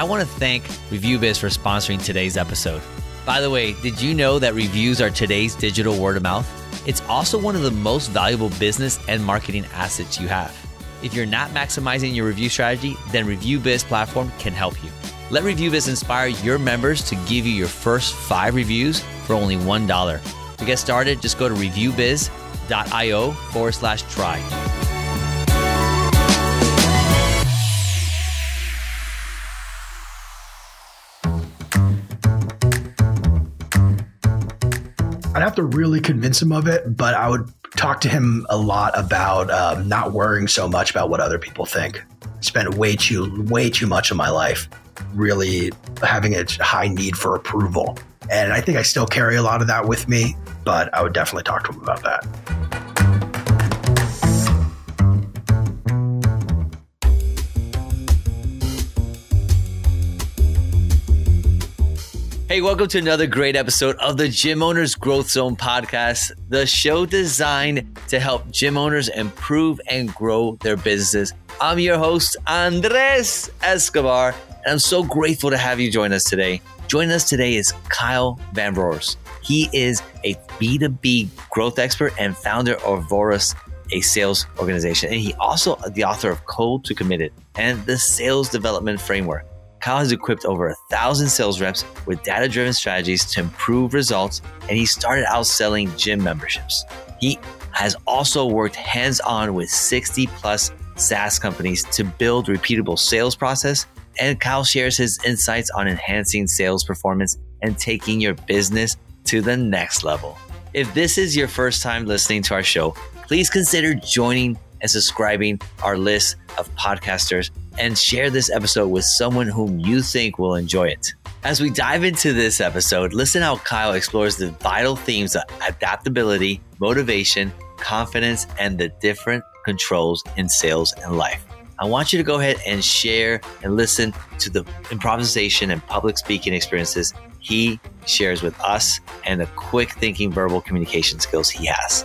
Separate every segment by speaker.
Speaker 1: I want to thank ReviewBiz for sponsoring today's episode. By the way, did you know that reviews are today's digital word of mouth? It's also one of the most valuable business and marketing assets you have. If you're not maximizing your review strategy, then ReviewBiz platform can help you. Let ReviewBiz inspire your members to give you your first five reviews for only $1. To get started, just go to reviewbiz.io forward slash try.
Speaker 2: I'd have to really convince him of it, but I would talk to him a lot about um, not worrying so much about what other people think. Spent way too way too much of my life really having a high need for approval, and I think I still carry a lot of that with me. But I would definitely talk to him about that.
Speaker 1: Hey, welcome to another great episode of the Gym Owners Growth Zone podcast, the show designed to help gym owners improve and grow their businesses. I'm your host, Andres Escobar, and I'm so grateful to have you join us today. Joining us today is Kyle Vamvouris. He is a B2B growth expert and founder of Vorus, a sales organization. And he also the author of Cold to Committed and the Sales Development Framework. Kyle has equipped over a thousand sales reps with data driven strategies to improve results, and he started out selling gym memberships. He has also worked hands on with 60 plus SaaS companies to build repeatable sales process. And Kyle shares his insights on enhancing sales performance and taking your business to the next level. If this is your first time listening to our show, please consider joining and subscribing our list of podcasters and share this episode with someone whom you think will enjoy it. As we dive into this episode, listen how Kyle explores the vital themes of adaptability, motivation, confidence, and the different controls in sales and life. I want you to go ahead and share and listen to the improvisation and public speaking experiences he shares with us and the quick thinking verbal communication skills he has.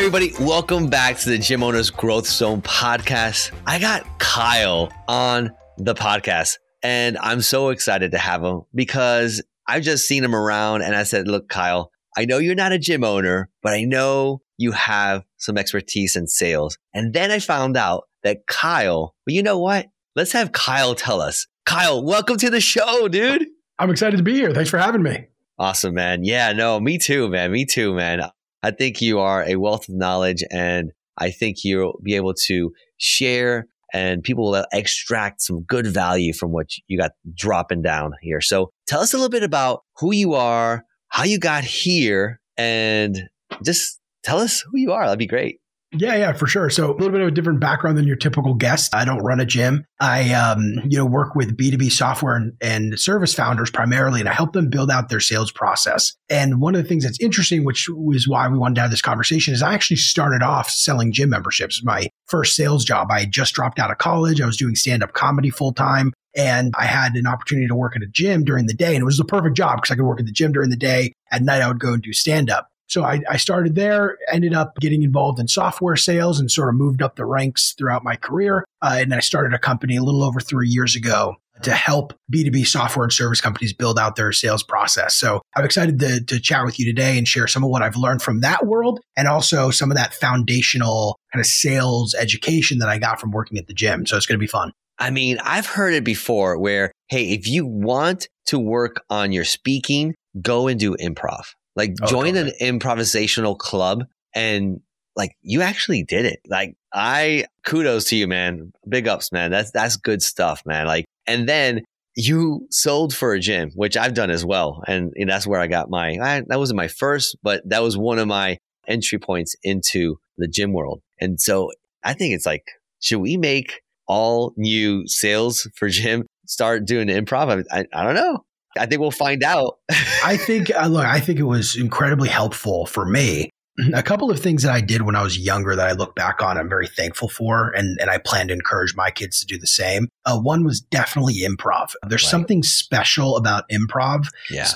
Speaker 1: Hey, everybody, welcome back to the Gym Owners Growth Zone podcast. I got Kyle on the podcast, and I'm so excited to have him because I've just seen him around and I said, Look, Kyle, I know you're not a gym owner, but I know you have some expertise in sales. And then I found out that Kyle, well, you know what? Let's have Kyle tell us. Kyle, welcome to the show, dude.
Speaker 2: I'm excited to be here. Thanks for having me.
Speaker 1: Awesome, man. Yeah, no, me too, man. Me too, man. I think you are a wealth of knowledge and I think you'll be able to share and people will extract some good value from what you got dropping down here. So tell us a little bit about who you are, how you got here, and just tell us who you are. That'd be great.
Speaker 2: Yeah, yeah, for sure. So a little bit of a different background than your typical guest. I don't run a gym. I, um, you know, work with B2B software and, and service founders primarily, and I help them build out their sales process. And one of the things that's interesting, which was why we wanted to have this conversation, is I actually started off selling gym memberships. My first sales job. I just dropped out of college. I was doing stand up comedy full time. And I had an opportunity to work at a gym during the day. And it was the perfect job because I could work at the gym during the day. At night, I would go and do stand up. So I, I, started there, ended up getting involved in software sales and sort of moved up the ranks throughout my career. Uh, and I started a company a little over three years ago to help B2B software and service companies build out their sales process. So I'm excited to, to chat with you today and share some of what I've learned from that world and also some of that foundational kind of sales education that I got from working at the gym. So it's going to be fun.
Speaker 1: I mean, I've heard it before where, hey, if you want to work on your speaking, go and do improv. Like oh, join an improvisational club and like you actually did it. Like I kudos to you, man. Big ups, man. That's that's good stuff, man. Like and then you sold for a gym, which I've done as well. And, and that's where I got my I, that wasn't my first, but that was one of my entry points into the gym world. And so I think it's like, should we make all new sales for gym start doing improv? I, I, I don't know. I think we'll find out.
Speaker 2: I think, uh, look, I think it was incredibly helpful for me. A couple of things that I did when I was younger that I look back on, I'm very thankful for, and, and I plan to encourage my kids to do the same. Uh, one was definitely improv. There's right. something special about improv,
Speaker 1: yeah.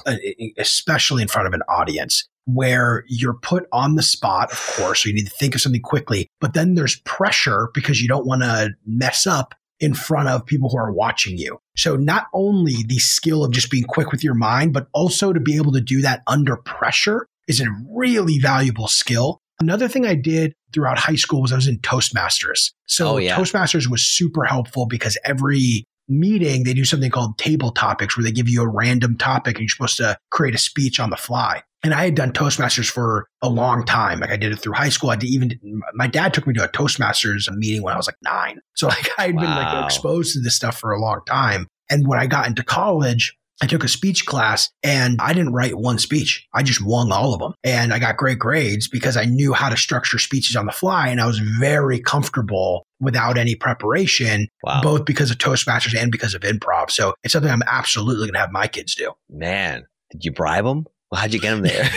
Speaker 2: especially in front of an audience. where you're put on the spot, of course, so you need to think of something quickly, but then there's pressure because you don't want to mess up in front of people who are watching you. So not only the skill of just being quick with your mind, but also to be able to do that under pressure is a really valuable skill. Another thing I did throughout high school was I was in Toastmasters. So oh, yeah. Toastmasters was super helpful because every meeting they do something called table topics where they give you a random topic and you're supposed to create a speech on the fly. And I had done Toastmasters for a long time. Like I did it through high school. I did even, my dad took me to a Toastmasters meeting when I was like nine. So like I had wow. been like exposed to this stuff for a long time. And when I got into college, I took a speech class and I didn't write one speech. I just won all of them. And I got great grades because I knew how to structure speeches on the fly. And I was very comfortable without any preparation, wow. both because of Toastmasters and because of improv. So it's something I'm absolutely going to have my kids do.
Speaker 1: Man, did you bribe them? Well, how'd you get him there?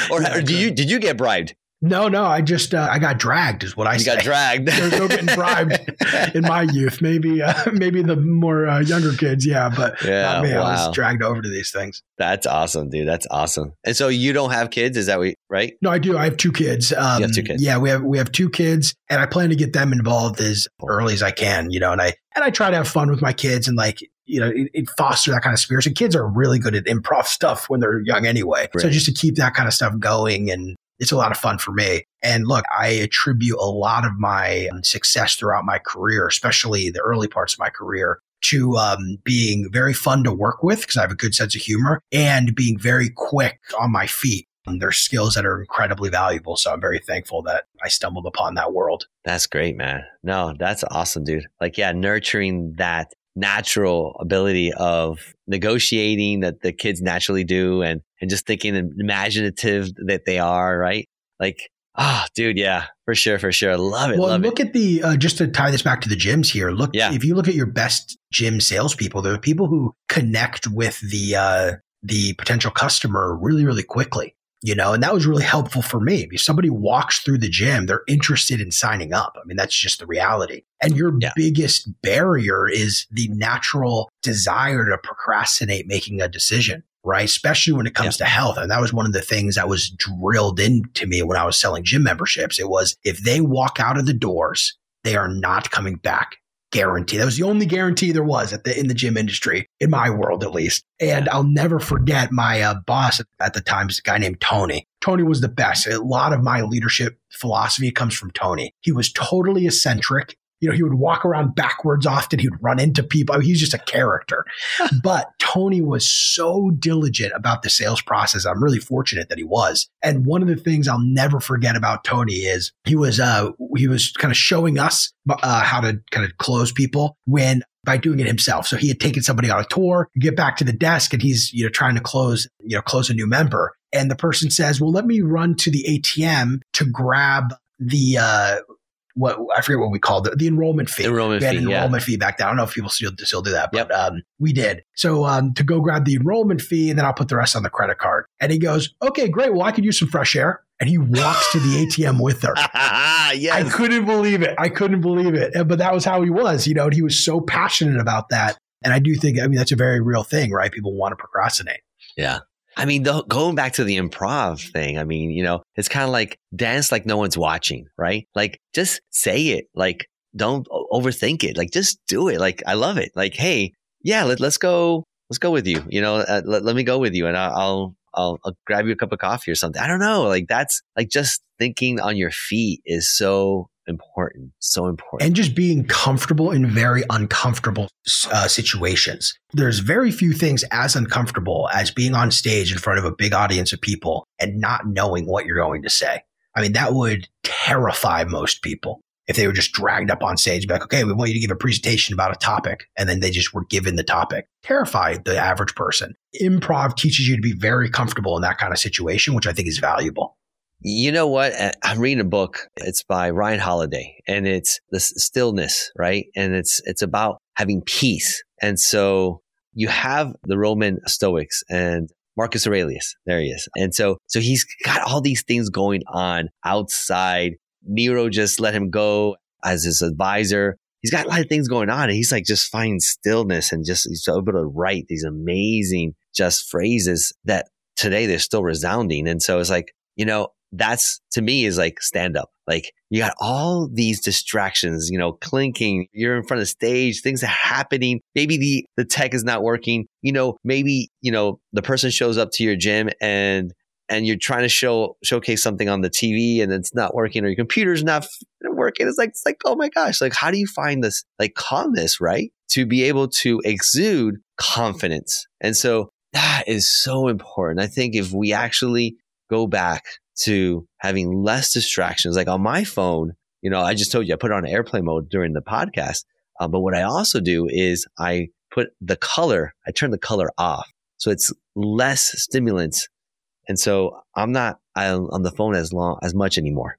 Speaker 1: or, or did you did you get bribed?
Speaker 2: No, no, I just uh, I got dragged, is what I said.
Speaker 1: you
Speaker 2: say.
Speaker 1: got dragged.
Speaker 2: There's no getting bribed in my youth. Maybe uh, maybe the more uh, younger kids, yeah, but yeah, me. Wow. I was dragged over to these things.
Speaker 1: That's awesome, dude. That's awesome. And so you don't have kids, is that we right?
Speaker 2: No, I do. I have two kids. Um,
Speaker 1: you have two kids.
Speaker 2: Yeah, we have we have two kids, and I plan to get them involved as early as I can. You know, and I and I try to have fun with my kids and like you know, it, it foster that kind of spirit. And kids are really good at improv stuff when they're young anyway. Right. So just to keep that kind of stuff going and it's a lot of fun for me. And look, I attribute a lot of my um, success throughout my career, especially the early parts of my career, to um, being very fun to work with because I have a good sense of humor and being very quick on my feet. And they're skills that are incredibly valuable. So I'm very thankful that I stumbled upon that world.
Speaker 1: That's great, man. No, that's awesome, dude. Like, yeah, nurturing that natural ability of negotiating that the kids naturally do and, and just thinking imaginative that they are, right? Like, oh, dude, yeah, for sure, for sure. Love it.
Speaker 2: Well,
Speaker 1: love
Speaker 2: look
Speaker 1: it.
Speaker 2: at the, uh, just to tie this back to the gyms here, look, yeah. if you look at your best gym salespeople, there are people who connect with the, uh, the potential customer really, really quickly you know, and that was really helpful for me. If somebody walks through the gym, they're interested in signing up. I mean, that's just the reality. And your yeah. biggest barrier is the natural desire to procrastinate making a decision, right? Especially when it comes yeah. to health. And that was one of the things that was drilled into me when I was selling gym memberships. It was if they walk out of the doors, they are not coming back guarantee. That was the only guarantee there was at the in the gym industry, in my world at least. And I'll never forget my uh, boss at the time, a guy named Tony. Tony was the best. A lot of my leadership philosophy comes from Tony. He was totally eccentric you know, he would walk around backwards often. He would run into people. I mean, he's just a character. but Tony was so diligent about the sales process. I'm really fortunate that he was. And one of the things I'll never forget about Tony is he was, uh, he was kind of showing us uh, how to kind of close people when by doing it himself. So he had taken somebody on a tour, get back to the desk and he's, you know, trying to close, you know, close a new member. And the person says, well, let me run to the ATM to grab the, uh, what I forget what we called it, the enrollment fee.
Speaker 1: Enrollment we had
Speaker 2: fee, enrollment
Speaker 1: yeah.
Speaker 2: fee back then. I don't know if people still still do that, but
Speaker 1: yep.
Speaker 2: um, we did. So um, to go grab the enrollment fee, and then I'll put the rest on the credit card. And he goes, "Okay, great. Well, I could use some fresh air." And he walks to the ATM with her.
Speaker 1: yes.
Speaker 2: I couldn't believe it. I couldn't believe it. But that was how he was. You know, he was so passionate about that. And I do think, I mean, that's a very real thing, right? People want to procrastinate.
Speaker 1: Yeah. I mean, the, going back to the improv thing, I mean, you know, it's kind of like dance like no one's watching, right? Like just say it. Like don't overthink it. Like just do it. Like I love it. Like, hey, yeah, let, let's go. Let's go with you. You know, uh, let, let me go with you and I'll, I'll, I'll, I'll grab you a cup of coffee or something. I don't know. Like that's like just thinking on your feet is so important. So important.
Speaker 2: And just being comfortable in very uncomfortable uh, situations. There's very few things as uncomfortable as being on stage in front of a big audience of people and not knowing what you're going to say. I mean, that would terrify most people if they were just dragged up on stage, like, okay, we want you to give a presentation about a topic. And then they just were given the topic. Terrified the average person. Improv teaches you to be very comfortable in that kind of situation, which I think is valuable.
Speaker 1: You know what? I'm reading a book. It's by Ryan Holiday and it's the stillness, right? And it's, it's about having peace. And so you have the Roman Stoics and Marcus Aurelius. There he is. And so, so he's got all these things going on outside. Nero just let him go as his advisor. He's got a lot of things going on and he's like just finding stillness and just he's able to write these amazing just phrases that today they're still resounding. And so it's like, you know, that's to me is like stand up. Like you got all these distractions, you know, clinking, you're in front of stage, things are happening. Maybe the, the tech is not working. You know, maybe, you know, the person shows up to your gym and and you're trying to show showcase something on the TV and it's not working or your computer's not working. It's like it's like, oh my gosh, like how do you find this like calmness, right? To be able to exude confidence. And so that is so important. I think if we actually go back to having less distractions, like on my phone, you know, I just told you I put it on airplane mode during the podcast. Uh, but what I also do is I put the color, I turn the color off. So it's less stimulants. And so I'm not on the phone as long, as much anymore.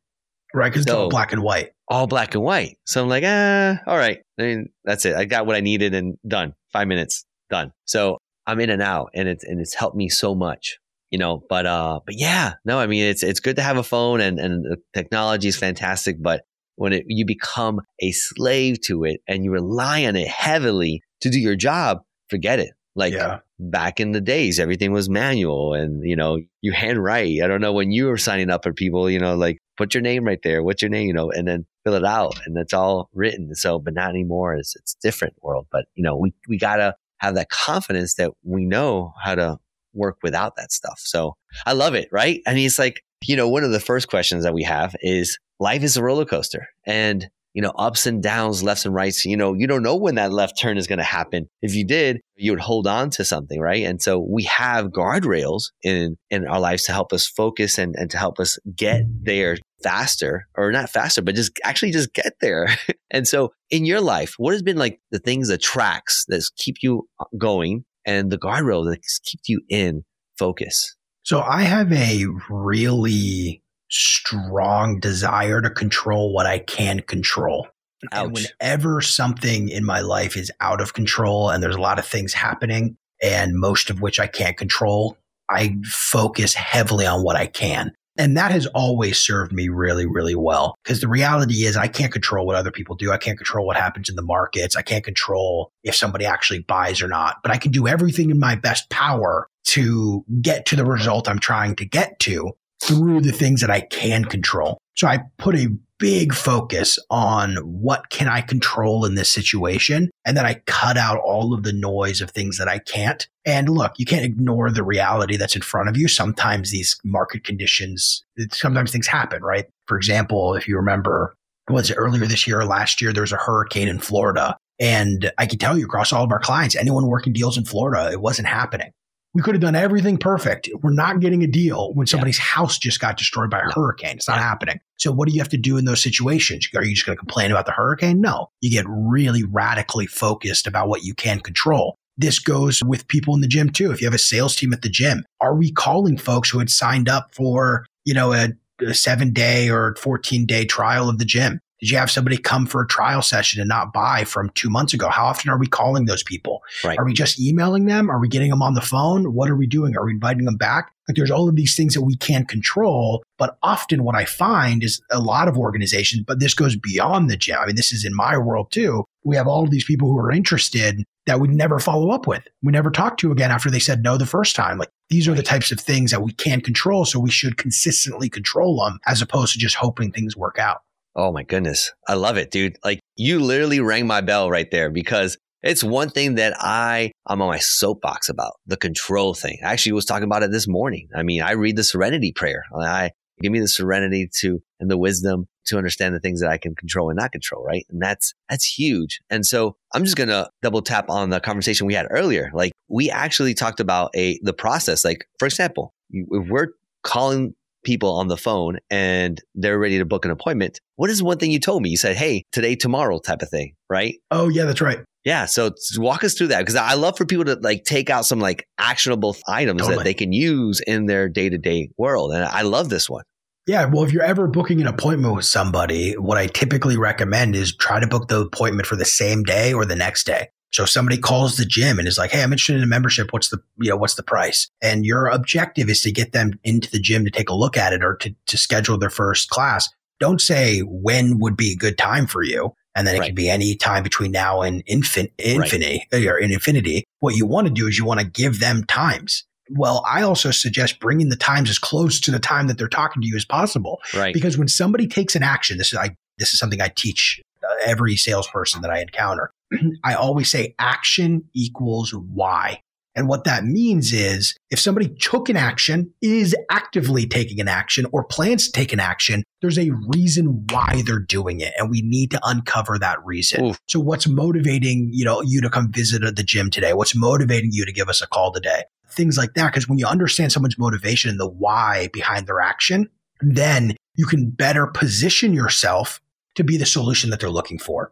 Speaker 2: Right. Cause so, it's all black and white.
Speaker 1: All black and white. So I'm like, ah, all right. I mean, that's it. I got what I needed and done. Five minutes, done. So I'm in and out and it's, and it's helped me so much you know, but, uh, but yeah, no, I mean, it's, it's good to have a phone and, and the technology is fantastic, but when it, you become a slave to it and you rely on it heavily to do your job, forget it. Like yeah. back in the days, everything was manual and, you know, you handwrite. I don't know when you were signing up for people, you know, like put your name right there. What's your name? You know, and then fill it out and it's all written. So, but not anymore. It's, it's different world, but you know, we, we gotta have that confidence that we know how to work without that stuff. So I love it, right? I mean, it's like, you know, one of the first questions that we have is life is a roller coaster and, you know, ups and downs, lefts and rights. You know, you don't know when that left turn is going to happen. If you did, you would hold on to something, right? And so we have guardrails in, in our lives to help us focus and, and to help us get there faster or not faster, but just actually just get there. and so in your life, what has been like the things, the tracks that keep you uh, going and the guardrail that keeps you in focus?
Speaker 2: So I have a really strong desire to control what I can control. Ouch. And whenever something in my life is out of control and there's a lot of things happening and most of which I can't control, I focus heavily on what I can. And that has always served me really, really well. Because the reality is, I can't control what other people do. I can't control what happens in the markets. I can't control if somebody actually buys or not. But I can do everything in my best power to get to the result I'm trying to get to through the things that I can control. So I put a big focus on what can I control in this situation. And then I cut out all of the noise of things that I can't. And look, you can't ignore the reality that's in front of you. Sometimes these market conditions, sometimes things happen, right? For example, if you remember, was it earlier this year or last year, there was a hurricane in Florida. And I can tell you across all of our clients, anyone working deals in Florida, it wasn't happening. We could have done everything perfect. We're not getting a deal when somebody's yeah. house just got destroyed by a hurricane. It's not yeah. happening. So what do you have to do in those situations? Are you just going to complain about the hurricane? No. You get really radically focused about what you can control. This goes with people in the gym too. If you have a sales team at the gym, are we calling folks who had signed up for, you know, a, a seven day or 14 day trial of the gym? Did you have somebody come for a trial session and not buy from two months ago? How often are we calling those people? Right. Are we just emailing them? Are we getting them on the phone? What are we doing? Are we inviting them back? Like there's all of these things that we can't control. But often what I find is a lot of organizations, but this goes beyond the gym. I mean, this is in my world too. We have all of these people who are interested that we never follow up with. We never talk to again after they said no the first time. Like these are the types of things that we can't control. So we should consistently control them as opposed to just hoping things work out.
Speaker 1: Oh my goodness. I love it, dude. Like you literally rang my bell right there because it's one thing that I, I'm on my soapbox about the control thing. I actually was talking about it this morning. I mean, I read the serenity prayer. I give me the serenity to and the wisdom to understand the things that I can control and not control, right? And that's that's huge. And so I'm just gonna double tap on the conversation we had earlier. Like we actually talked about a the process. Like for example, if we're calling people on the phone and they're ready to book an appointment. What is one thing you told me? You said, hey, today, tomorrow type of thing, right?
Speaker 2: Oh, yeah, that's right.
Speaker 1: Yeah. So walk us through that because I love for people to like take out some like actionable items totally. that they can use in their day to day world. And I love this one.
Speaker 2: Yeah. Well, if you're ever booking an appointment with somebody, what I typically recommend is try to book the appointment for the same day or the next day. So if somebody calls the gym and is like, Hey, I'm interested in a membership. What's the, you know, what's the price? And your objective is to get them into the gym to take a look at it or to, to schedule their first class. Don't say when would be a good time for you. And then it right. can be any time between now and infin- infinity right. Eh, or in infinity. What you want to do is you want to give them times Well, I also suggest bringing the times as close to the time that they're talking to you as possible.
Speaker 1: Right.
Speaker 2: Because when somebody takes an action, this is I this is something I teach every salesperson that I encounter. I always say action equals why. And what that means is if somebody took an action, is actively taking an action, or plans to take an action, there's a reason why they're doing it. And we need to uncover that reason. So what's motivating, you know, you to come visit the gym today? What's motivating you to give us a call today? Things like that. Because when you understand someone's motivation and the why behind their action, then you can better position yourself to be the solution that they're looking for.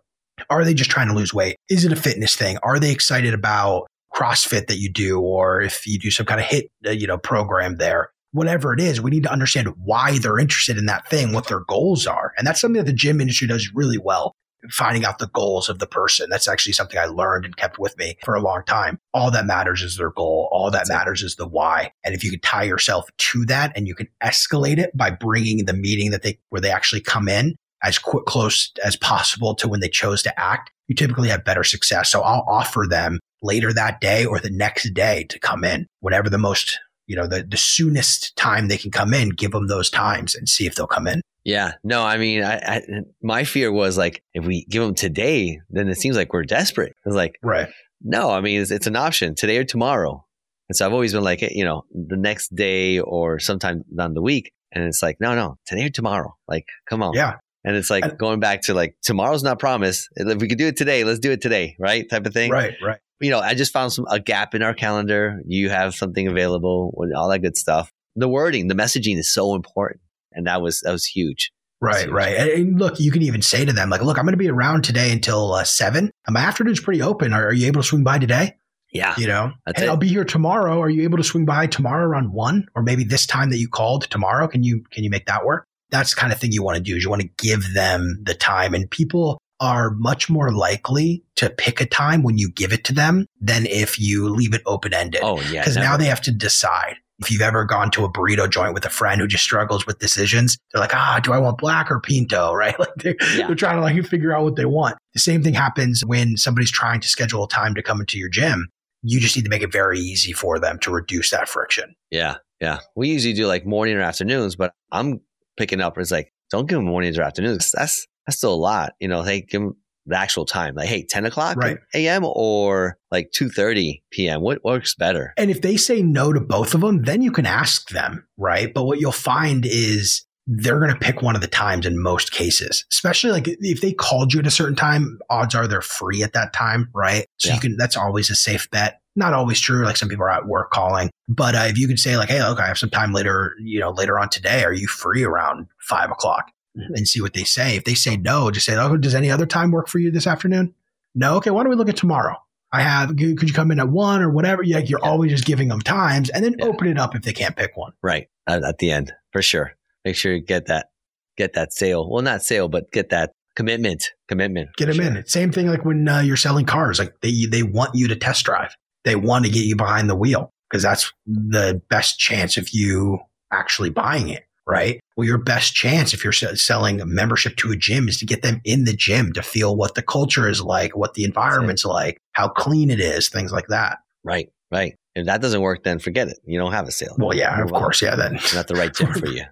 Speaker 2: Are they just trying to lose weight? Is it a fitness thing? Are they excited about CrossFit that you do, or if you do some kind of HIIT, uh, you know, program there, whatever it is, we need to understand why they're interested in that thing, what their goals are. And that's something that the gym industry does really well. Finding out the goals of the person. That's actually something I learned and kept with me for a long time. All that matters is their goal. All that matters is the why. And if you can tie yourself to that and you can escalate it by bringing the meeting that they, where they actually come in as quick, close as possible to when they chose to act, you typically have better success. So I'll offer them later that day or the next day to come in, whatever the most, you know, the, the soonest time they can come in, give them those times and see if they'll come in.
Speaker 1: Yeah, no, I mean, I, I, my fear was like, if we give them today, then it seems like we're desperate. It's like,
Speaker 2: right.
Speaker 1: No, I mean, it's, it's an option today or tomorrow. And so I've always been like, you know, the next day or sometime down the week. And it's like, no, no, today or tomorrow. Like, come on.
Speaker 2: Yeah.
Speaker 1: And it's like going back to like, tomorrow's not promised. If we could do it today, let's do it today. Right. Type of thing.
Speaker 2: Right. Right
Speaker 1: you know, I just found some a gap in our calendar. You have something available, with all that good stuff. The wording, the messaging is so important, and that was that was huge.
Speaker 2: Right, huge. right. And look, you can even say to them, like, "Look, I'm going to be around today until uh, seven. My afternoon's pretty open. Are, are, you able to swing by today?
Speaker 1: Yeah,
Speaker 2: you know, hey. I'll be here tomorrow. Are you able to swing by tomorrow around one, or maybe this time that you called tomorrow? Can you can you make that work? That's the kind of thing you want to do. Is you want to give them the time, and people are much more likely to pick a time when you give it to them than if you leave it open ended.
Speaker 1: Oh, yeah.
Speaker 2: Because now they have to decide. If you've ever gone to a burrito joint with a friend who just struggles with decisions, they're like, ah, do I want black or pinto? Right? Like they're, yeah. they're trying to like figure out what they want. The same thing happens when somebody's trying to schedule a time to come into your gym. You just need to make it very easy for them to reduce that friction.
Speaker 1: Yeah. Yeah. We usually do like morning or afternoons, but I'm picking up. It's like, don't give them mornings or afternoons. That's that's still a lot. You know, hey, give them the actual time, like, hey, 10 o'clock right. a.m. or like 2.30 p.m. What works better?
Speaker 2: And if they say no to both of them, then you can ask them, right? But what you'll find is they're going to pick one of the times in most cases, especially like if they called you at a certain time, odds are they're free at that time, right? So yeah. you can, that's always a safe bet. Not always true. Like some people are at work calling, but uh, if you can say like, Hey, look, I have some time later, you know, later on today. Are you free around five o'clock? and see what they say. If they say no, just say, "Oh, does any other time work for you this afternoon?" No. Okay. Why don't we look at tomorrow? I have. Could you come in at one or whatever? Like, you're yeah. always just giving them times, and then yeah. open it up if they can't pick one.
Speaker 1: Right at, at the end for sure. Make sure you get that get that sale. Well, not sale, but get that commitment. Commitment.
Speaker 2: Get them sure. in. Same thing like when uh, you're selling cars. Like they they want you to test drive. They want to get you behind the wheel because that's the best chance of you actually buying it right? Well, your best chance if you're selling a membership to a gym is to get them in the gym to feel what the culture is like, what the environment's like, how clean it is, things like that.
Speaker 1: Right, right. If that doesn't work, then forget it. You don't have a sale.
Speaker 2: Well, yeah, of course. Yeah, then
Speaker 1: it's not the right gym for you.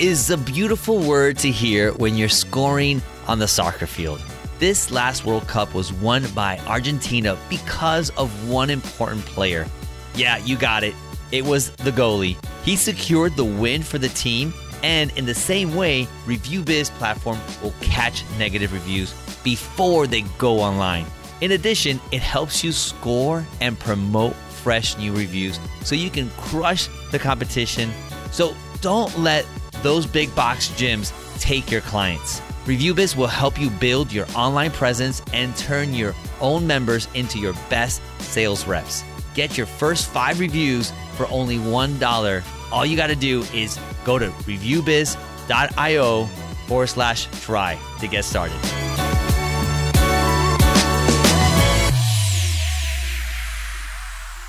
Speaker 1: Is a beautiful word to hear when you're scoring on the soccer field. This last World Cup was won by Argentina because of one important player. Yeah, you got it. It was the goalie. He secured the win for the team, and in the same way, ReviewBiz platform will catch negative reviews before they go online. In addition, it helps you score and promote fresh new reviews so you can crush the competition. So don't let those big box gyms take your clients. ReviewBiz will help you build your online presence and turn your own members into your best sales reps. Get your first five reviews for only $1. All you got to do is go to reviewbiz.io forward slash try to get started.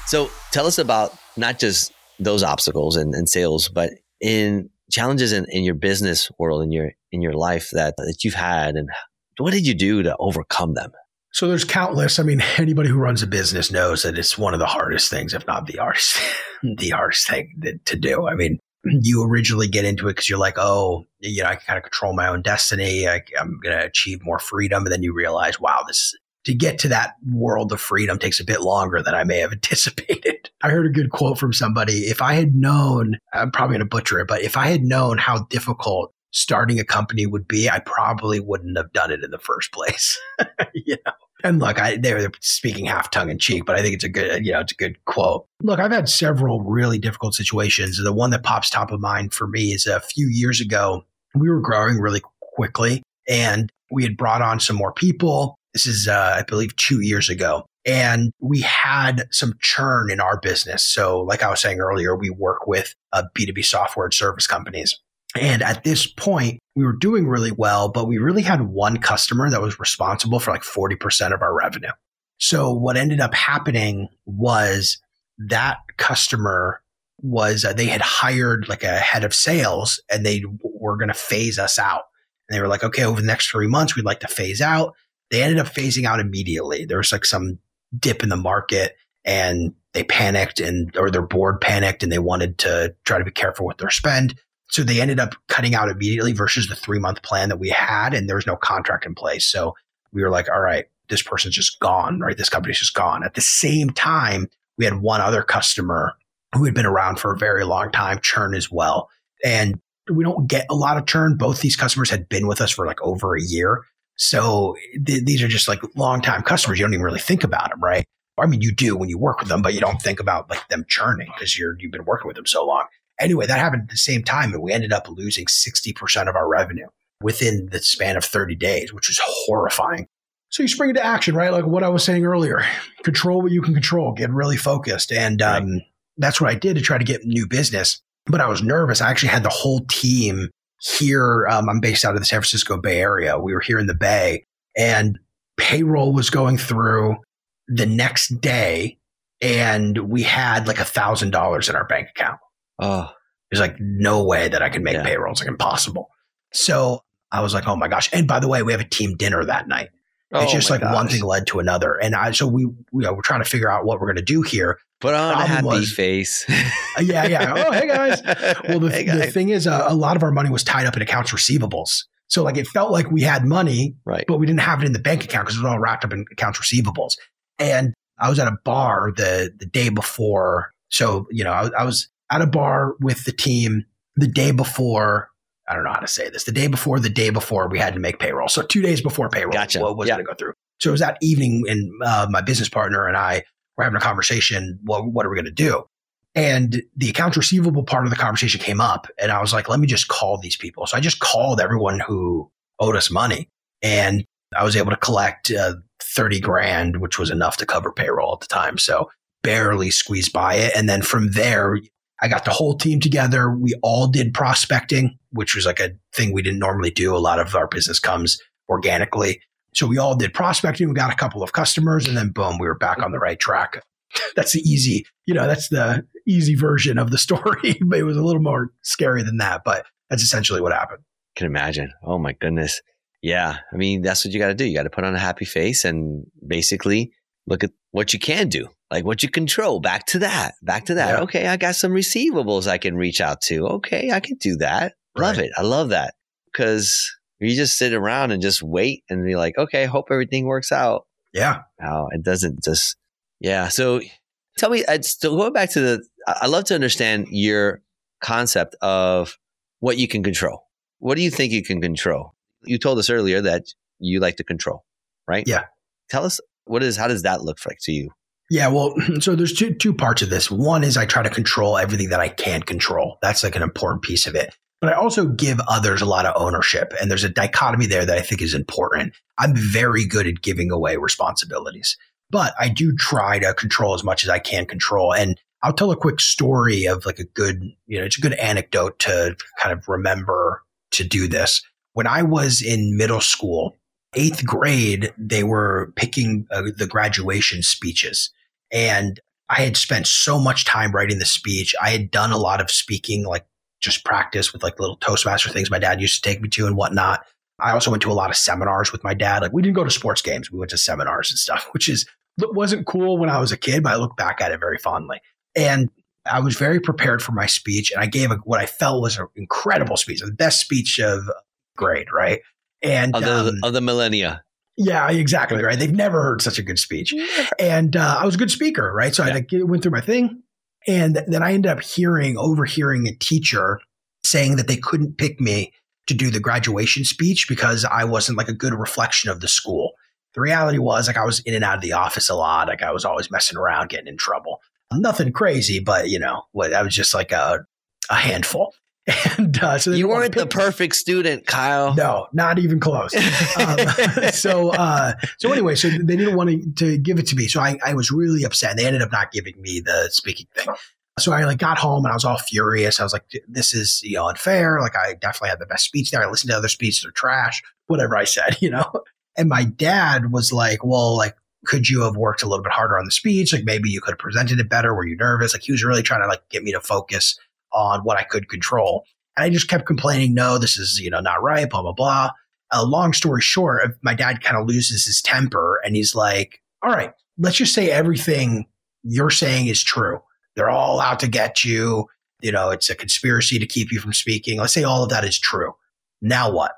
Speaker 1: So tell us about not just those obstacles and, and sales, but in challenges in, in your business world in your in your life that that you've had and what did you do to overcome them?
Speaker 2: So there's countless. I mean, anybody who runs a business knows that it's one of the hardest things, if not the hardest, the hardest thing to do. I mean, you originally get into it because you're like, oh, you know, I can kind of control my own destiny. I, am going to achieve more freedom. And then you realize, wow, this to get to that world of freedom takes a bit longer than I may have anticipated. I heard a good quote from somebody. If I had known, I'm probably going to butcher it, but if I had known how difficult starting a company would be, I probably wouldn't have done it in the first place. you know? And look, I, they're speaking half tongue in cheek, but I think it's a good, you know, it's a good quote. Look, I've had several really difficult situations. The one that pops top of mind for me is a few years ago, we were growing really quickly and we had brought on some more people. This is, uh, I believe, two years ago. And we had some churn in our business. So, like I was saying earlier, we work with uh, B2B software and service companies. And at this point, we were doing really well, but we really had one customer that was responsible for like 40% of our revenue. So what ended up happening was that customer was uh, they had hired like a head of sales and they were going to phase us out. And they were like, okay, over the next three months, we'd like to phase out. They ended up phasing out immediately. There was like some dip in the market and they panicked and or their board panicked and they wanted to try to be careful with their spend. So they ended up cutting out immediately versus the three month plan that we had, and there was no contract in place. So we were like, all right, this person's just gone, right? This company's just gone. At the same time, we had one other customer who had been around for a very long time churn as well. And we don't get a lot of churn. Both these customers had been with us for like over a year. So th- these are just like long time customers. You don't even really think about them, right? I mean, you do when you work with them, but you don't think about like them churning because you're you've been working with them so long. Anyway, that happened at the same time, and we ended up losing 60% of our revenue within the span of 30 days, which was horrifying. So you spring into action, right? Like what I was saying earlier control what you can control, get really focused. And um, right. that's what I did to try to get new business. But I was nervous. I actually had the whole team here. Um, I'm based out of the San Francisco Bay Area. We were here in the Bay, and payroll was going through the next day, and we had like a thousand dollars in our bank account. Oh, there's like no way that I can make yeah. payroll. It's like impossible. So I was like, oh my gosh. And by the way, we have a team dinner that night. It's oh just like gosh. one thing led to another. And I, so we, we we're trying to figure out what we're going to do here.
Speaker 1: Put on a happy was, face.
Speaker 2: Uh, yeah, yeah. Oh, hey guys. Well, the, hey guys. the thing is, uh, a lot of our money was tied up in accounts receivables. So like it felt like we had money,
Speaker 1: right.
Speaker 2: but we didn't have it in the bank account because it was all wrapped up in accounts receivables. And I was at a bar the the day before. So, you know, I, I was at a bar with the team the day before. I don't know how to say this. The day before, the day before we had to make payroll. So two days before payroll
Speaker 1: gotcha.
Speaker 2: what was
Speaker 1: yeah.
Speaker 2: going to go through. So it was that evening, and uh, my business partner and I were having a conversation. What, what are we going to do? And the accounts receivable part of the conversation came up, and I was like, let me just call these people. So I just called everyone who owed us money, and I was able to collect uh, 30 grand, which was enough to cover payroll at the time. So barely squeezed by it. And then from there, I got the whole team together. We all did prospecting, which was like a thing we didn't normally do. A lot of our business comes organically. So we all did prospecting. We got a couple of customers and then boom, we were back on the right track. that's the easy, you know, that's the easy version of the story. but it was a little more scary than that, but that's essentially what happened.
Speaker 1: I Can imagine. Oh my goodness. Yeah. I mean, that's what you got to do. You got to put on a happy face and basically look at what you can do like what you control back to that back to that yeah. okay i got some receivables i can reach out to okay i can do that love right. it i love that because you just sit around and just wait and be like okay hope everything works out.
Speaker 2: Yeah.
Speaker 1: No it doesn't just yeah so tell me I'd still going back to the i love to understand your concept of what you can control. What do you think you can control? You told us earlier that you like to control right?
Speaker 2: Yeah.
Speaker 1: Tell us what is how does that look like to you?
Speaker 2: Yeah, well, so there's two two parts of this. One is I try to control everything that I can control. That's like an important piece of it. But I also give others a lot of ownership, and there's a dichotomy there that I think is important. I'm very good at giving away responsibilities, but I do try to control as much as I can control. And I'll tell a quick story of like a good, you know, it's a good anecdote to kind of remember to do this. When I was in middle school, eighth grade, they were picking uh, the graduation speeches. And I had spent so much time writing the speech. I had done a lot of speaking, like just practice with like little Toastmaster things my dad used to take me to and whatnot. I also went to a lot of seminars with my dad. Like we didn't go to sports games, we went to seminars and stuff, which is wasn't cool when I was a kid, but I look back at it very fondly. And I was very prepared for my speech, and I gave a, what I felt was an incredible speech, the best speech of grade, right? And
Speaker 1: of the, um, of the millennia.
Speaker 2: Yeah, exactly right. They've never heard such a good speech, and uh, I was a good speaker, right? So yeah. I like, went through my thing, and then I ended up hearing, overhearing a teacher saying that they couldn't pick me to do the graduation speech because I wasn't like a good reflection of the school. The reality was like I was in and out of the office a lot. Like I was always messing around, getting in trouble. Nothing crazy, but you know, what I was just like a, a handful. And uh, so
Speaker 1: you weren't the perfect student, Kyle.
Speaker 2: No, not even close. um, so, uh, so anyway, so they didn't want to, to give it to me. So I, I was really upset. And they ended up not giving me the speaking thing. So I like got home and I was all furious. I was like, this is you know unfair. Like I definitely had the best speech there. I listened to other speeches, they're trash, whatever I said, you know. And my dad was like, well, like, could you have worked a little bit harder on the speech? Like maybe you could have presented it better. Were you nervous? Like he was really trying to like get me to focus on what I could control. And I just kept complaining, no, this is, you know, not right, blah, blah, blah. A uh, long story short, my dad kind of loses his temper and he's like, all right, let's just say everything you're saying is true they're all out to get you. You know, it's a conspiracy to keep you from speaking. Let's say all of that is true. Now what?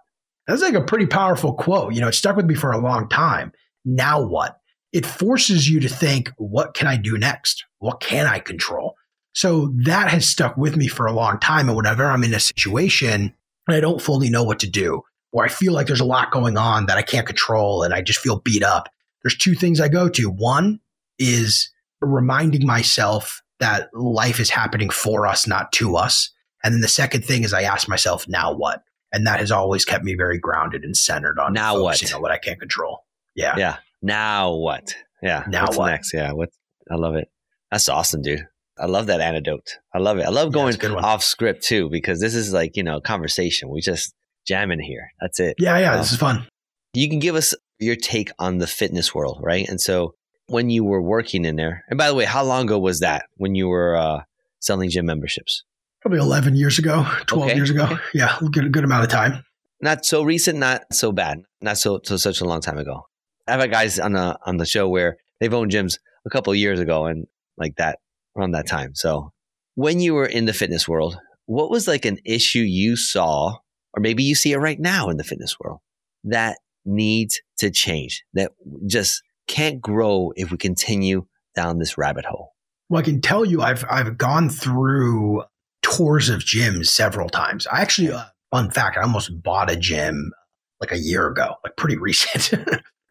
Speaker 2: That's like a pretty powerful quote. You know, it stuck with me for a long time. Now what? It forces you to think, what can I do next? What can I control? So that has stuck with me for a long time. And whenever I'm in a situation and I don't fully know what to do, or I feel like there's a lot going on that I can't control and I just feel beat up, there's two things I go to. One is reminding myself that life is happening for us, not to us. And then the second thing is I ask myself, now what? And that has always kept me very grounded and centered on
Speaker 1: now what?
Speaker 2: on what I can't control. Yeah.
Speaker 1: Yeah. Now what? Yeah.
Speaker 2: Now
Speaker 1: What's
Speaker 2: what?
Speaker 1: next? Yeah. What? I love it. That's awesome, dude. I love that anecdote. I love it. I love going yeah, off script too, because this is like, you know, conversation. We just jam in here. That's it.
Speaker 2: Yeah. Yeah. Um, this is fun.
Speaker 1: You can give us your take on the fitness world, right? And so when you were working in there. And by the way, how long ago was that when you were uh, selling gym memberships?
Speaker 2: Probably 11 years ago, 12 okay. years ago. Okay. Yeah, good, good amount of time.
Speaker 1: Not so recent, not so bad, not so, so such a long time ago. I've had guys on the on the show where they've owned gyms a couple of years ago and like that around that time. So when you were in the fitness world, what was like an issue you saw, or maybe you see it right now in the fitness world that needs to change that just can't grow if we continue down this rabbit hole?
Speaker 2: Well, I can tell you, I've I've gone through tours of gyms several times. I actually, uh, fun fact, I almost bought a gym like a year ago, like pretty recent.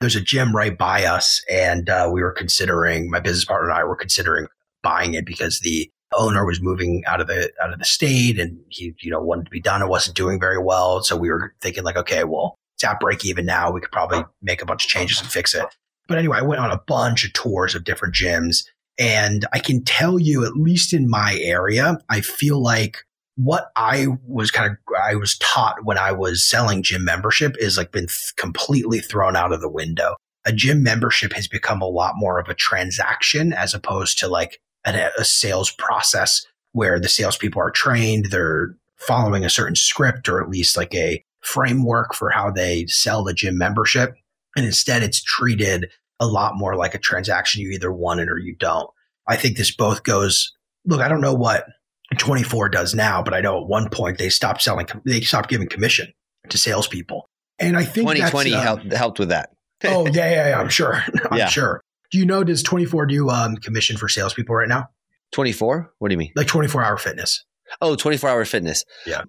Speaker 2: There's a gym right by us, and uh, we were considering. My business partner and I were considering buying it because the owner was moving out of the out of the state, and he you know wanted to be done. It wasn't doing very well, so we were thinking like, okay, well, it's at break even now. We could probably make a bunch of changes and fix it. But anyway, I went on a bunch of tours of different gyms. And I can tell you, at least in my area, I feel like what I was kind of, I was taught when I was selling gym membership is like been th- completely thrown out of the window. A gym membership has become a lot more of a transaction as opposed to like a, a sales process where the salespeople are trained, they're following a certain script or at least like a framework for how they sell the gym membership. And instead, it's treated a lot more like a transaction. You either want it or you don't. I think this both goes, look, I don't know what 24 does now, but I know at one point they stopped selling, they stopped giving commission to salespeople. And I think
Speaker 1: 2020 uh, helped, helped with that.
Speaker 2: oh, yeah, yeah, yeah, I'm sure. I'm yeah. sure. Do you know, does 24 do um, commission for salespeople right now?
Speaker 1: 24? What do you mean?
Speaker 2: Like 24 hour fitness.
Speaker 1: Oh, 24 hour fitness.
Speaker 2: Yeah.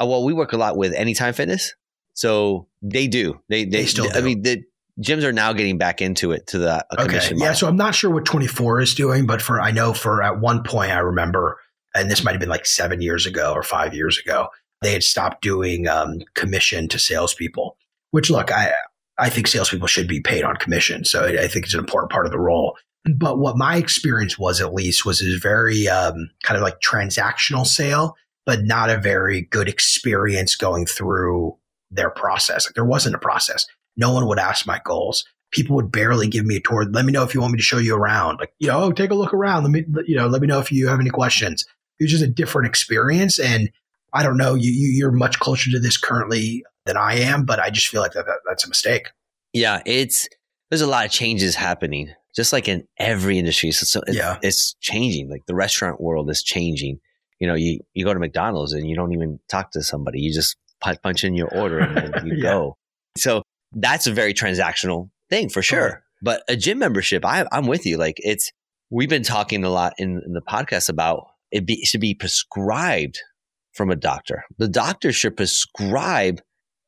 Speaker 1: Uh, well, we work a lot with Anytime Fitness. So they do. They, they, they still do. I mean, the, gyms are now getting back into it to the
Speaker 2: okay. Yeah, so I'm not sure what 24 is doing, but for I know for at one point I remember, and this might have been like seven years ago or five years ago, they had stopped doing um, commission to salespeople. Which look, I I think salespeople should be paid on commission, so I, think it's an important part of the role. But what my experience was, at least, was a very um, kind of like transactional sale, but not a very good experience going through their process. Like there wasn't a process. No one would ask my goals. People would barely give me a tour. Let me know if you want me to show you around. Like, you know, oh, take a look around. Let me, you know, let me know if you have any questions. It was just a different experience. And I don't know, you, you, are much closer to this currently than I am, but I just feel like that, that that's a mistake.
Speaker 1: Yeah, it's there's a lot of changes happening, just like in every industry. So, so it's,
Speaker 2: Yeah.
Speaker 1: it's changing. Like the restaurant world is changing. You know, you you go to McDonald's and you don't even talk to somebody. You just punch, punch in your order and then you
Speaker 2: Yeah.
Speaker 1: go. So that's a very transactional thing for sure. But a gym membership, I, I'm with you. Like it's we've been talking a lot in, in the podcast about it, be, it should be prescribed from a doctor. The doctor should prescribe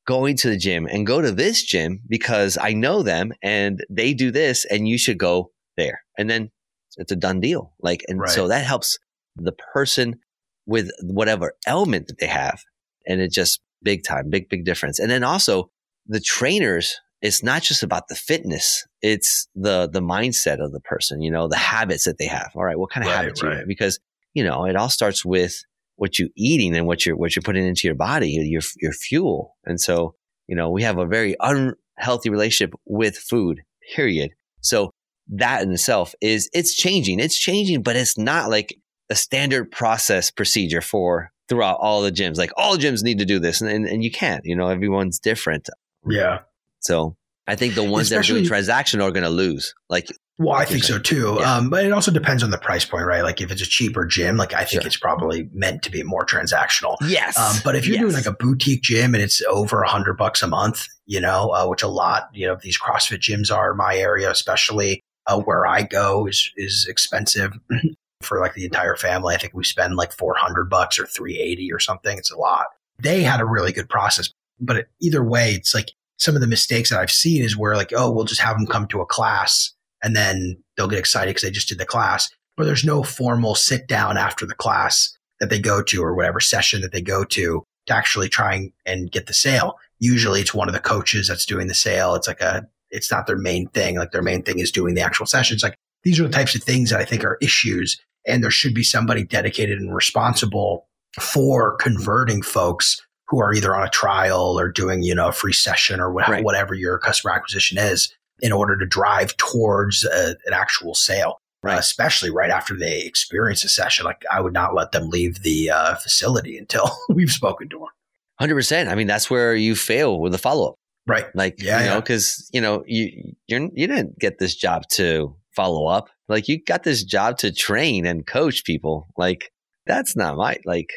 Speaker 1: going to the gym and go to this gym because I know them and they do this and you should go there. And then it's a done deal. Like, and
Speaker 2: Right.
Speaker 1: so that helps the person with whatever element that they have. And it just big time, big, big difference. And then also the trainers, it's not just about the fitness. It's the, the mindset of the person, you know, the habits that they have. All right. What kind of
Speaker 2: Right,
Speaker 1: habits you have? Because, you know, it all starts with what you're eating and what you're, what you're putting into your body, your, your fuel. And so, you know, we have a very unhealthy relationship with food, period. So that in itself is, it's changing. It's changing, but it's not like a standard process procedure for throughout all the gyms. Like all gyms need to do this and, and, and you can't, you know, everyone's different.
Speaker 2: Yeah.
Speaker 1: So I think the ones that are doing transactional are going to lose. Like,
Speaker 2: Well, I think so too.
Speaker 1: Yeah.
Speaker 2: Um, but it also depends on the price point, right? Like if it's a cheaper gym, like I think
Speaker 1: Sure.
Speaker 2: it's probably meant to be more transactional.
Speaker 1: yes.
Speaker 2: Um, but if you're doing like a boutique gym and it's over a hundred bucks a month, you know, uh, which a lot, you know, these CrossFit gyms are my area, especially uh, where I go is, is expensive for like the entire family. I think we spend like 400 bucks or 380 or something. It's a lot. They had a really good process, but either way, it's like some of the mistakes that I've seen is where like, oh, we'll just have them come to a class and then they'll get excited because they just did the class, but there's no formal sit down after the class that they go to or whatever session that they go to to actually try and, get the sale. Usually it's one of the coaches that's doing the sale. It's like a, it's not their main thing. Like their main thing is doing the actual sessions. Like these are the types of things that I think are issues. And there should be somebody dedicated and responsible for converting folks who are either on a trial or doing, you know, a free session or wha-
Speaker 1: Right.
Speaker 2: whatever your customer acquisition is in order to drive towards a, an actual sale.
Speaker 1: Right.
Speaker 2: Uh, especially right after they experience a session. Like I would not let them leave the uh, facility until we've spoken to them.
Speaker 1: hundred percent. I mean, that's where you fail with the follow up.
Speaker 2: Right.
Speaker 1: Like,
Speaker 2: Yeah,
Speaker 1: you know,
Speaker 2: yeah.
Speaker 1: cause you know, you, you're, you didn't get this job to follow up. Like you got this job to train and coach people. Like that's not my, like,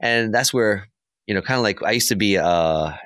Speaker 1: and that's where, you know, kind of like I used to be a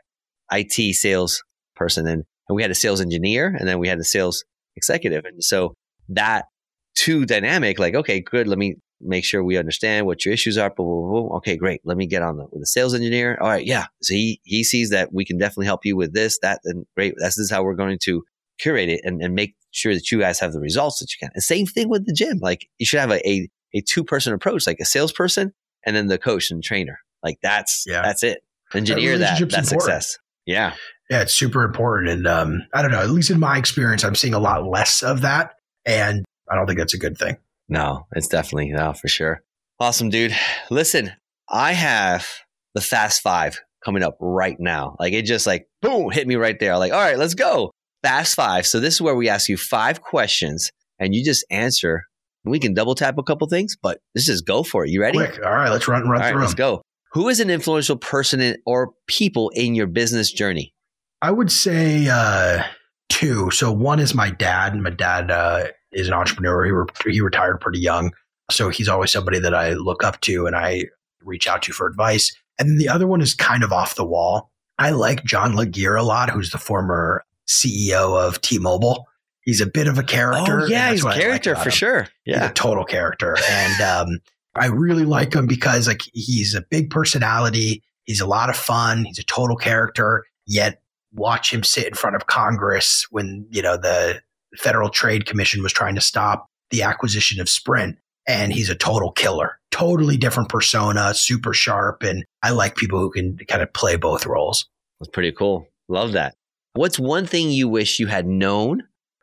Speaker 1: IT sales person and, and we had a sales engineer and then we had a sales executive. And so that two dynamic, like, okay, good. Let me make sure we understand what your issues are. Blah, blah, blah. Okay, great. Let me get on the, with the sales engineer. All right. Yeah. So he, he sees that we can definitely help you with this, that, and great. This is how we're going to curate it and, and make sure that you guys have the results that you can. And same thing with the gym. Like you should have a, a, a two person approach, like a salesperson and then the coach and trainer. Like that's,
Speaker 2: Yeah.
Speaker 1: that's it. Engineer that,
Speaker 2: relationship's
Speaker 1: that success. Yeah.
Speaker 2: Yeah, it's super important. And um, I don't know, at least in my experience, I'm seeing a lot less of that. And I don't think that's a good thing.
Speaker 1: No, it's definitely no for sure. Awesome, dude. Listen, I have the Fast Five coming up right now. Like it just like boom hit me right there. Like all right, let's go. Fast Five. So this is where we ask you five questions and you just answer. We can double tap a couple things, but let's just go for it. You ready?
Speaker 2: Quick. All right, let's run, run
Speaker 1: All right,
Speaker 2: through
Speaker 1: let's go. Who is an influential person in, or people in your business journey?
Speaker 2: I would say uh, two. So one is my dad. And my dad uh, is an entrepreneur. He, re- he retired pretty young. So he's always somebody that I look up to and I reach out to for advice. And then the other one is kind of off the wall. I like John Legere a lot, who's the former CEO of T-Mobile. He's a bit of a character.
Speaker 1: Oh yeah, he's a
Speaker 2: I like
Speaker 1: character for
Speaker 2: him.
Speaker 1: sure.
Speaker 2: He's
Speaker 1: Yeah.
Speaker 2: a total character. And um, I really like him because like he's a big personality. He's a lot of fun. He's a total character. Yet watch him sit in front of Congress when, you know, the Federal Trade Commission was trying to stop the acquisition of Sprint. And he's a total killer, totally different persona, super sharp. And I like people who can kind of play both roles.
Speaker 1: That's pretty cool. Love that. What's one thing you wish you had known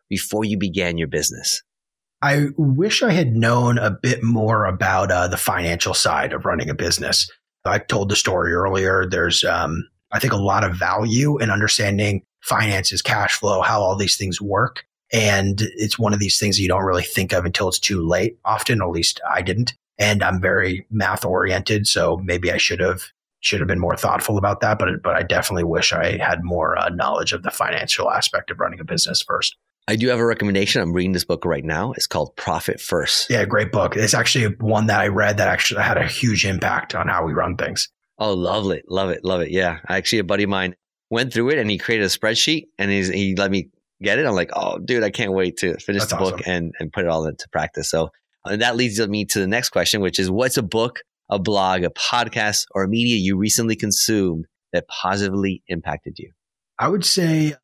Speaker 1: before you began your business?
Speaker 2: I wish I had known a bit more about uh, the financial side of running a business. I told the story earlier. There's, um, I think, a lot of value in understanding finances, cash flow, how all these things work. And it's one of these things you don't really think of until it's too late, often, at least I didn't. And I'm very math oriented. So maybe I should have should have been more thoughtful about that. But but I definitely wish I had more uh, knowledge of the financial aspect of running a business first.
Speaker 1: I do have a recommendation. I'm reading this book right now. It's called Profit First.
Speaker 2: Yeah, great book. It's actually one that I read that actually had a huge impact on how we run things.
Speaker 1: Oh, love it, love it, love it. Yeah, actually, a buddy of mine went through it and he created a spreadsheet and he's, he let me get it. I'm like, oh, dude, I can't wait to finish That's the awesome. book and and put it all into practice. So and that leads me to the next question, which is, what's a book, a blog, a podcast, or a media you recently consumed that positively impacted you?
Speaker 2: I would say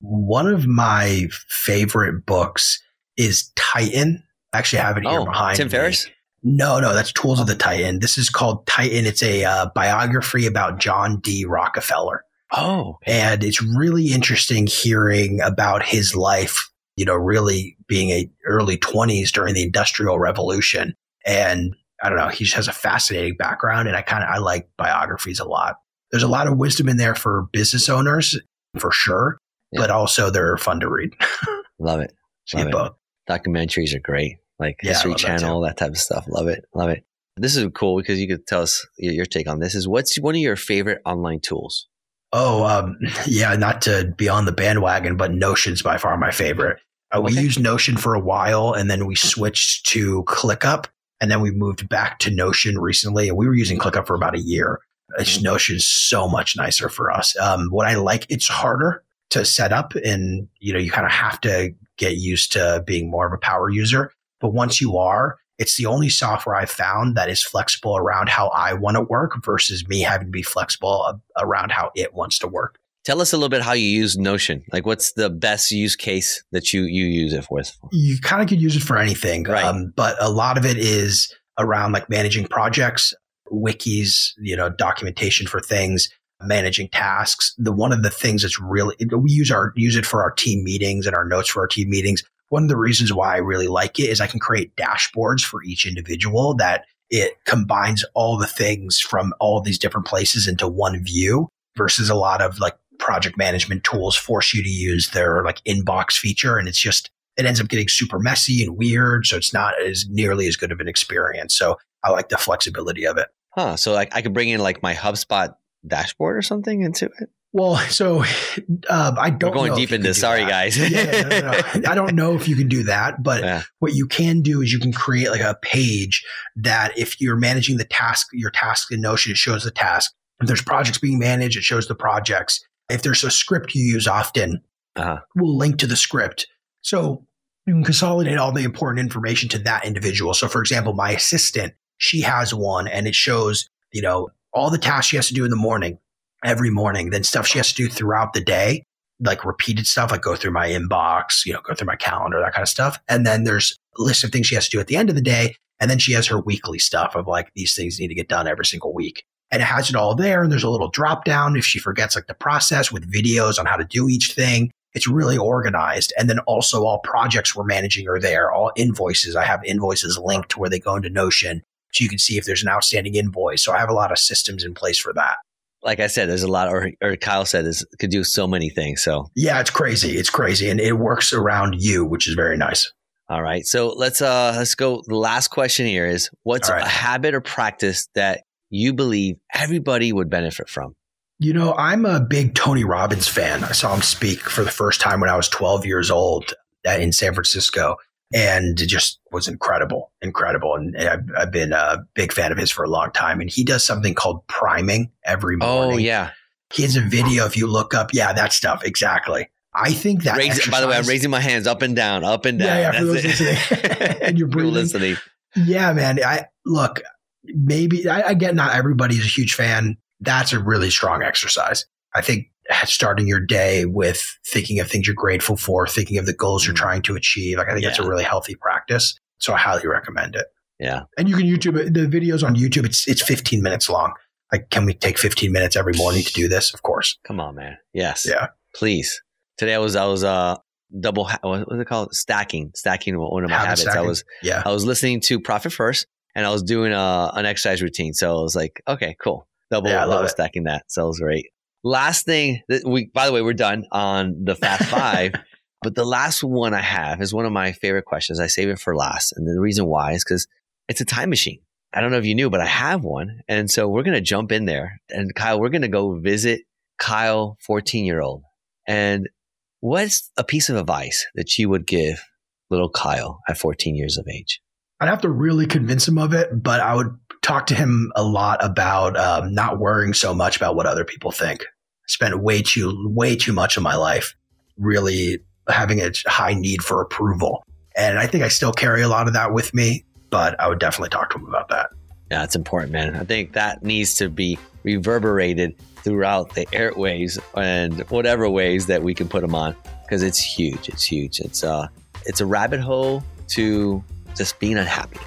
Speaker 2: one of my favorite books is Titan. I actually have it here
Speaker 1: oh,
Speaker 2: behind
Speaker 1: Tim Ferriss?
Speaker 2: No, no, that's Tools of the Titan. This is called Titan. It's a uh, biography about John D. Rockefeller.
Speaker 1: Oh.
Speaker 2: And it's really interesting hearing about his life, you know, really being a early 20s during the Industrial Revolution. And I don't know, he just has a fascinating background and I kind of I like biographies a lot. There's a lot of wisdom in there for business owners for sure yeah. but also they're fun to read.
Speaker 1: Love it. Love it. Both. Documentaries are great, like yeah, History Channel, that, that, type of stuff. Love it. Love it. This is cool because you could tell us your take on this. Is what's one of your favorite online tools?
Speaker 2: Oh, um, yeah, not to be on the bandwagon, but Notion's by far my favorite. Uh, we used Notion for a while and then we switched to ClickUp and then we moved back to Notion recently and we were using ClickUp for about a year. It's Notion's so much nicer for us. Um, what I like, it's harder to set up and you know you kind of have to get used to being more of a power user. But once you are it's the only software i've found that is flexible around how i want to work versus me having to be flexible around how it wants to work.
Speaker 1: Tell us a little bit how you use notion. Like what's the best use case that you you use it for
Speaker 2: you kind of could use it for anything
Speaker 1: right. Um,
Speaker 2: but a lot of it is around like managing projects wikis you know documentation for things managing tasks. The one of the things that's really we use our use it for our team meetings and our notes for our team meetings. One of the reasons why I really like it is I can create dashboards for each individual that it combines all the things from all these different places into one view versus a lot of like project management tools force you to use their like inbox feature and it's just it ends up getting super messy and weird so it's not as nearly as good of an experience so i like the flexibility of it
Speaker 1: huh so like i could bring in like my hubspot dashboard or something into it?
Speaker 2: Well, so uh, I don't.
Speaker 1: We're going deep into. Sorry, that. guys.
Speaker 2: yeah, no, no, no. I don't know if you can do that, but yeah. what you can do is you can create like a page that if you're managing the task, your task in Notion, it shows the task. If there's projects being managed, it shows the projects. If there's a script you use often, uh-huh. we'll link to the script. So you can consolidate all the important information to that individual. So, for example, my assistant, she has one, and it shows you know all the tasks she has to do in the morning, every morning, then stuff she has to do throughout the day, like repeated stuff, like go through my inbox, you know, go through my calendar, that kind of stuff. And then there's a list of things she has to do at the end of the day. And then she has her weekly stuff of like these things need to get done every single week. And it has it all there. And there's a little drop down if she forgets like the process with videos on how to do each thing. It's really organized. And then also all projects we're managing are there, all invoices. I have invoices linked where they go into Notion so you can see if there's an outstanding invoice. So I have a lot of systems in place for that.
Speaker 1: Like I said, there's a lot, or, or Kyle said, is could do so many things. So
Speaker 2: yeah, it's crazy. It's crazy, and it works around you, which is very nice.
Speaker 1: All right, so let's uh let's go. The last question here is: What's right. a habit or practice that you believe everybody would benefit from?
Speaker 2: You know, I'm a big Tony Robbins fan. I saw him speak for the first time when I was 12 years old in San Francisco and it just was incredible, incredible. And I've, I've, been a big fan of his for a long time. And he does something called priming every oh, morning.
Speaker 1: Oh yeah,
Speaker 2: he has a video. If you look up, yeah, that stuff exactly. I think that.
Speaker 1: Raise, exercise, by the way, I'm raising my hands up and down, up and down. Yeah, yeah for those listening,
Speaker 2: and you're breathing. listening. Yeah, man. I look. Maybe I, I get not everybody is a huge fan. That's a really strong exercise. I think starting your day with thinking of things you're grateful for, thinking of the goals you're mm. trying to achieve. Like I think yeah. that's a really healthy practice. So I highly recommend it.
Speaker 1: Yeah.
Speaker 2: And you can YouTube it. The videos on YouTube, it's it's 15 minutes long. Like, can we take 15 minutes every morning to do this? Of course.
Speaker 1: Come on, man. Yes.
Speaker 2: Yeah.
Speaker 1: Please. Today I was I was uh double what was it called stacking stacking one of my Habit habits. Stacking. I was yeah I was listening to Profit First and I was doing a uh, an exercise routine. So I was like, okay, cool, double yeah, double stacking that. So it was great. Last thing that we, by the way, we're done on the Fast Five. but the last one I have is one of my favorite questions. I save it for last. And the reason why is because it's a time machine. I don't know if you knew, but I have one. And so we're going to jump in there. And Kyle, we're going to go visit Kyle, 14 year old. And what's a piece of advice that you would give little Kyle at 14 years of age?
Speaker 2: I'd have to really convince him of it, but I would talk to him a lot about um, not worrying so much about what other people think. Spent way too, way too much of my life really having a high need for approval. And I think I still carry a lot of that with me, but I would definitely talk to him about that.
Speaker 1: Yeah, it's important, man. I think that needs to be reverberated throughout the airways and whatever ways that we can put them on because it's huge. It's huge. It's uh it's a rabbit hole to just being unhappy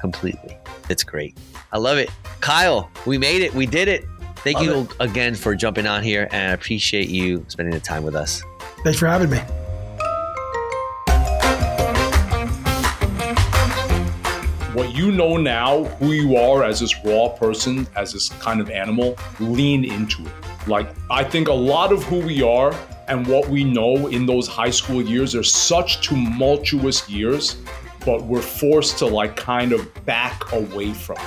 Speaker 1: completely. It's great. I love it. Kyle, we made it. We did it. Thank love you it. again for jumping on here and I appreciate you spending the time with us.
Speaker 2: Thanks for having me.
Speaker 3: what you know now, who you are as this raw person, as this kind of animal, lean into it. Like, I think a lot of who we are and what we know in those high school years are such tumultuous years, but we're forced to like kind of back away from it.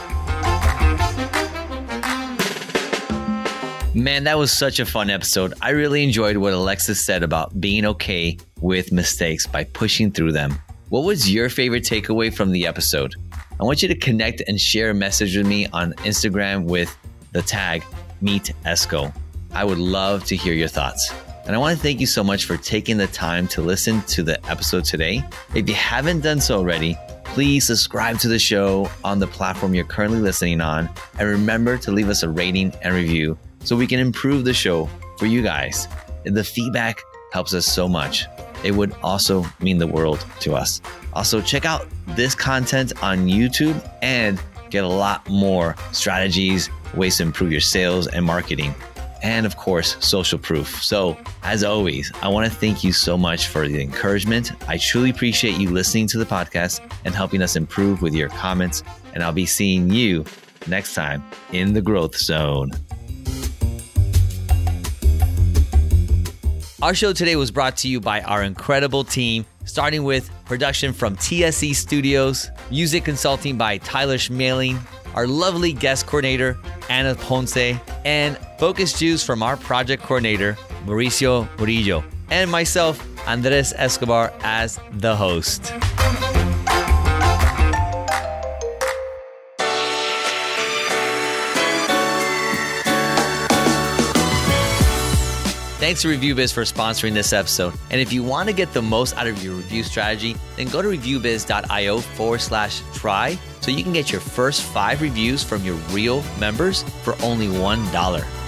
Speaker 1: Man, that was such a fun episode. I really enjoyed what Alexis said about being okay with mistakes by pushing through them. What was your favorite takeaway from the episode? I want you to connect and share a message with me on Instagram with the tag Meet Esco. I would love to hear your thoughts. And I want to thank you so much for taking the time to listen to the episode today. If you haven't done so already, please subscribe to the show on the platform you're currently listening on. And remember to leave us a rating and review so we can improve the show for you guys. The feedback helps us so much it would also mean the world to us. Also, check out this content on YouTube and get a lot more strategies, ways to improve your sales and marketing, and of course, social proof. So, as always, I want to thank you so much for the encouragement. I truly appreciate you listening to the podcast and helping us improve with your comments. And I'll be seeing you next time in the growth zone. Our show today was brought to you by our incredible team, starting with production from TSE Studios, music consulting by Tyler Schmeling, our lovely guest coordinator, Anna Ponce, and focus juice from our project coordinator, Mauricio Murillo, and myself, Andres Escobar, as the host. Thanks to ReviewBiz for sponsoring this episode. And if you want to get the most out of your review strategy, then go to reviewbiz.io forward slash try so you can get your first five reviews from your real members for only $1.